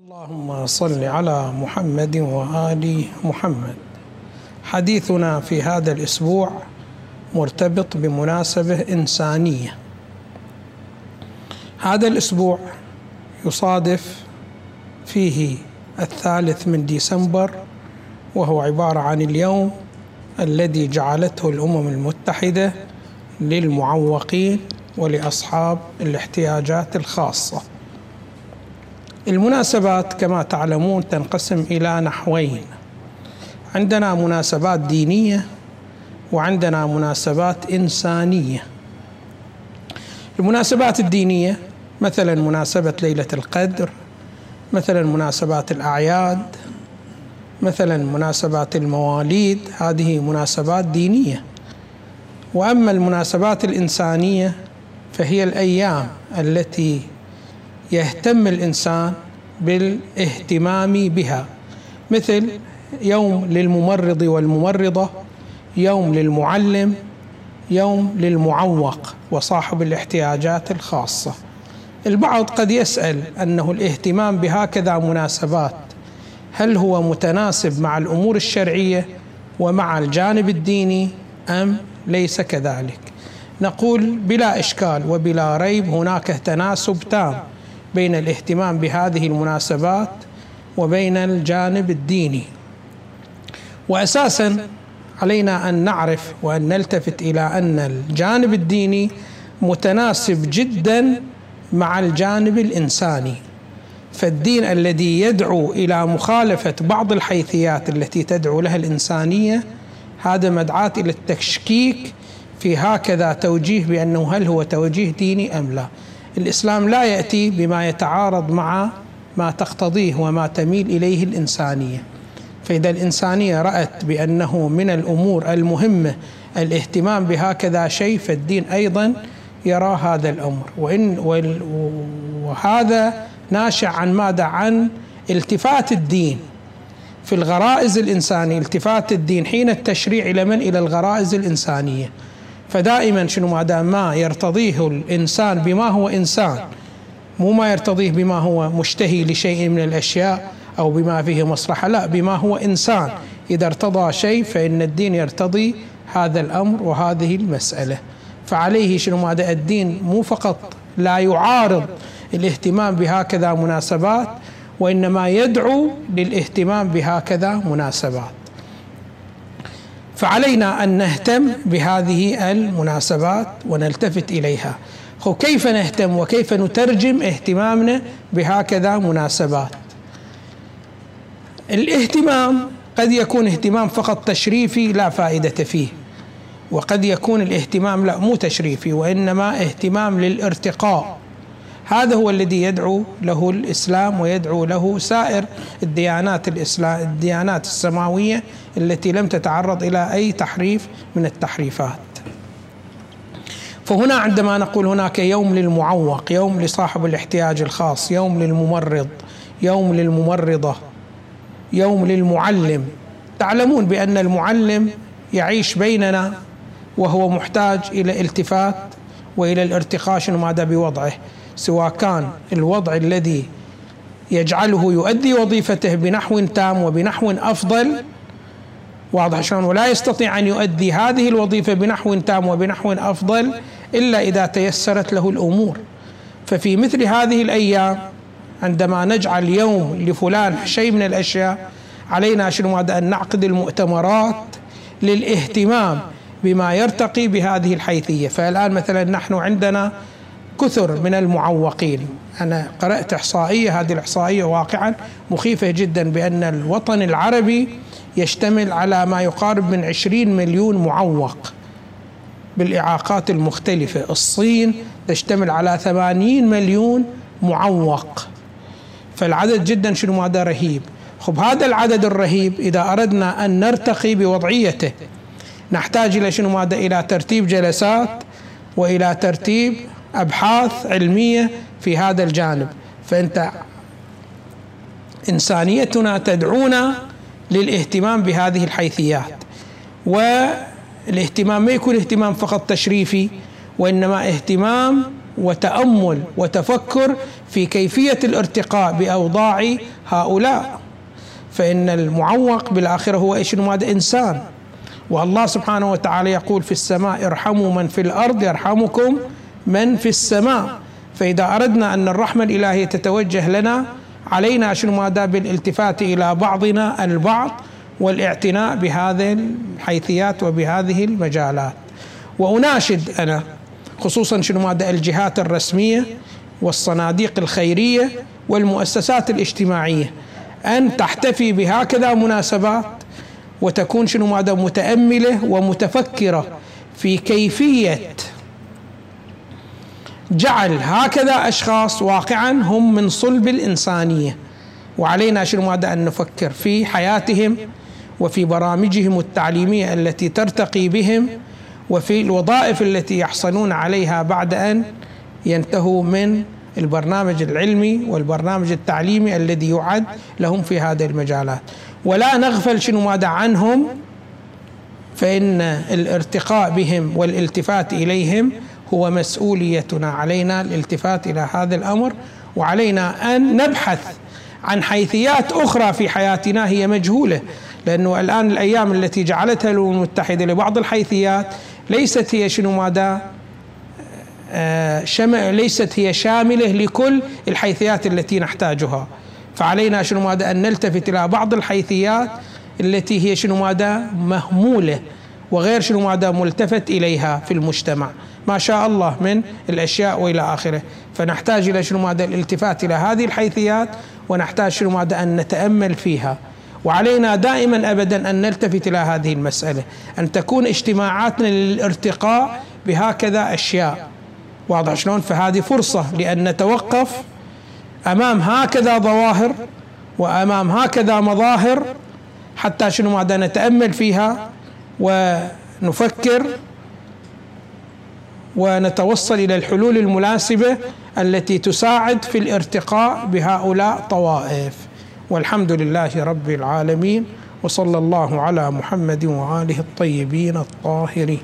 اللهم صل على محمد وآل محمد. حديثنا في هذا الأسبوع مرتبط بمناسبة إنسانية. هذا الأسبوع يصادف فيه الثالث من ديسمبر وهو عبارة عن اليوم الذي جعلته الأمم المتحدة للمعوقين ولأصحاب الاحتياجات الخاصة. المناسبات كما تعلمون تنقسم إلى نحوين. عندنا مناسبات دينية وعندنا مناسبات إنسانية. المناسبات الدينية مثلا مناسبة ليلة القدر مثلا مناسبات الأعياد مثلا مناسبات المواليد هذه مناسبات دينية. وأما المناسبات الإنسانية فهي الأيام التي يهتم الإنسان بالاهتمام بها مثل يوم للممرض والممرضة يوم للمعلم يوم للمعوق وصاحب الاحتياجات الخاصة. البعض قد يسأل أنه الاهتمام بهكذا مناسبات هل هو متناسب مع الأمور الشرعية ومع الجانب الديني أم ليس كذلك؟ نقول بلا إشكال وبلا ريب هناك تناسب تام بين الاهتمام بهذه المناسبات وبين الجانب الديني. واساسا علينا أن نعرف وأن نلتفت إلى أن الجانب الديني متناسب جدا مع الجانب الإنساني. فالدين الذي يدعو إلى مخالفة بعض الحيثيات التي تدعو لها الإنسانية هذا مدعاة إلى التشكيك في هكذا توجيه بأنه هل هو توجيه ديني أم لا. الإسلام لا يأتي بما يتعارض مع ما تقتضيه وما تميل إليه الإنسانية فإذا الإنسانية رأت بأنه من الأمور المهمة الاهتمام بهكذا شيء فالدين أيضا يرى هذا الأمر وإن وهذا ناشئ عن ماذا؟ عن التفات الدين في الغرائز الإنسانية التفات الدين حين التشريع إلى من؟ إلى الغرائز الإنسانية فدائما شنو ما دام ما يرتضيه الإنسان بما هو إنسان مو ما يرتضيه بما هو مشتهي لشيء من الأشياء أو بما فيه مصلحة لا بما هو إنسان. إذا ارتضى شيء فإن الدين يرتضي هذا الأمر وهذه المسألة. فعليه شنو ما الدين مو فقط لا يعارض الاهتمام بهكذا مناسبات وإنما يدعو للاهتمام بهكذا مناسبات. فعلينا أن نهتم بهذه المناسبات ونلتفت إليها. كيف نهتم وكيف نترجم اهتمامنا بهكذا مناسبات؟ الاهتمام قد يكون اهتمام فقط تشريفي لا فائدة فيه وقد يكون الاهتمام لا مو تشريفي وإنما اهتمام للارتقاء. هذا هو الذي يدعو له الإسلام ويدعو له سائر الديانات الاسلام الديانات السماوية التي لم تتعرض إلى أي تحريف من التحريفات. فهنا عندما نقول هناك يوم للمعوق، يوم لصاحب الاحتياج الخاص، يوم للممرض، يوم للممرضة، يوم للمعلم، تعلمون بأن المعلم يعيش بيننا وهو محتاج إلى التفات وإلى الارتقاء شنو ماذا بوضعه سواء كان الوضع الذي يجعله يؤدي وظيفته بنحو تام وبنحو أفضل. واضح شلون؟ ولا يستطيع أن يؤدي هذه الوظيفة بنحو تام وبنحو أفضل إلا إذا تيسرت له الأمور. ففي مثل هذه الأيام عندما نجعل يوم لفلان شيء من الأشياء علينا شنو؟ ماذا ان نعقد المؤتمرات للاهتمام بما يرتقي بهذه الحيثية. فالآن مثلا نحن عندنا كثر من المعوقين. أنا قرأت إحصائية هذه الإحصائية واقعا مخيفة جدا بأن الوطن العربي يشتمل على ما يقارب من عشرين مليون معوق بالإعاقات المختلفة. الصين تشتمل على ثمانين مليون معوق. فالعدد جدا شنو؟ ماذا رهيب. خب هذا العدد الرهيب إذا أردنا أن نرتقي بوضعيته نحتاج إلى شنو؟ ماذا إلى ترتيب جلسات وإلى ترتيب أبحاث علمية في هذا الجانب. فأنت إنسانيتنا تدعونا للاهتمام بهذه الحيثيات. والاهتمام ما يكون اهتمام فقط تشريفي وإنما اهتمام وتأمل وتفكر في كيفية الارتقاء بأوضاع هؤلاء. فإن المعوق بالآخرة هو إيش؟ ماذا إنسان. والله سبحانه وتعالى يقول في السماء ارحموا من في الأرض يرحمكم من في السماء. فإذا أردنا أن الرحمة الإلهية تتوجه لنا علينا شنو ماذا؟ بالالتفات إلى بعضنا البعض والاعتناء بهذه الحيثيات وبهذه المجالات. وأناشد أنا خصوصا شنو ماذا؟ الجهات الرسمية والصناديق الخيرية والمؤسسات الاجتماعية. أن تحتفي بهكذا مناسبات وتكون شنو ماذا؟ متأملة ومتفكرة في كيفية جعل هكذا أشخاص واقعا هم من صلب الإنسانية. وعلينا شنو ماذا أن نفكر في حياتهم وفي برامجهم التعليمية التي ترتقي بهم وفي الوظائف التي يحصلون عليها بعد أن ينتهوا من البرنامج العلمي والبرنامج التعليمي الذي يعد لهم في هذه المجالات. ولا نغفل شنو ماذا عنهم فإن الارتقاء بهم والالتفات إليهم هو مسؤوليتنا علينا الالتفات إلى هذا الأمر وعلينا أن نبحث عن حيثيات أخرى في حياتنا هي مجهولة لأنه الآن الأيام التي جعلتها الأمم المتحدة لبعض الحيثيات ليست هي شنو ماذا آه، شمع ليست هي شاملة لكل الحيثيات التي نحتاجها. فعلينا شنو ماذا أن نلتفت إلى بعض الحيثيات التي هي شنو ماذا مهمولة وغير شنو ماذا ملتفت إليها في المجتمع. ما شاء الله من الأشياء وإلى آخره. فنحتاج إلى شنو ماذا الالتفات إلى هذه الحيثيات ونحتاج شنو ماذا أن نتأمل فيها. وعلينا دائما ابدا أن نلتفت إلى هذه المسألة أن تكون اجتماعاتنا للارتقاء بهكذا أشياء. واضح شلون؟ فهذه فرصة لأن نتوقف أمام هكذا ظواهر وأمام هكذا مظاهر حتى شنو ماذا نتأمل فيها ونفكر ونتوصل إلى الحلول المناسبة التي تساعد في الارتقاء بهؤلاء طوائف. والحمد لله رب العالمين وصلى الله على محمد وآله الطيبين الطاهرين.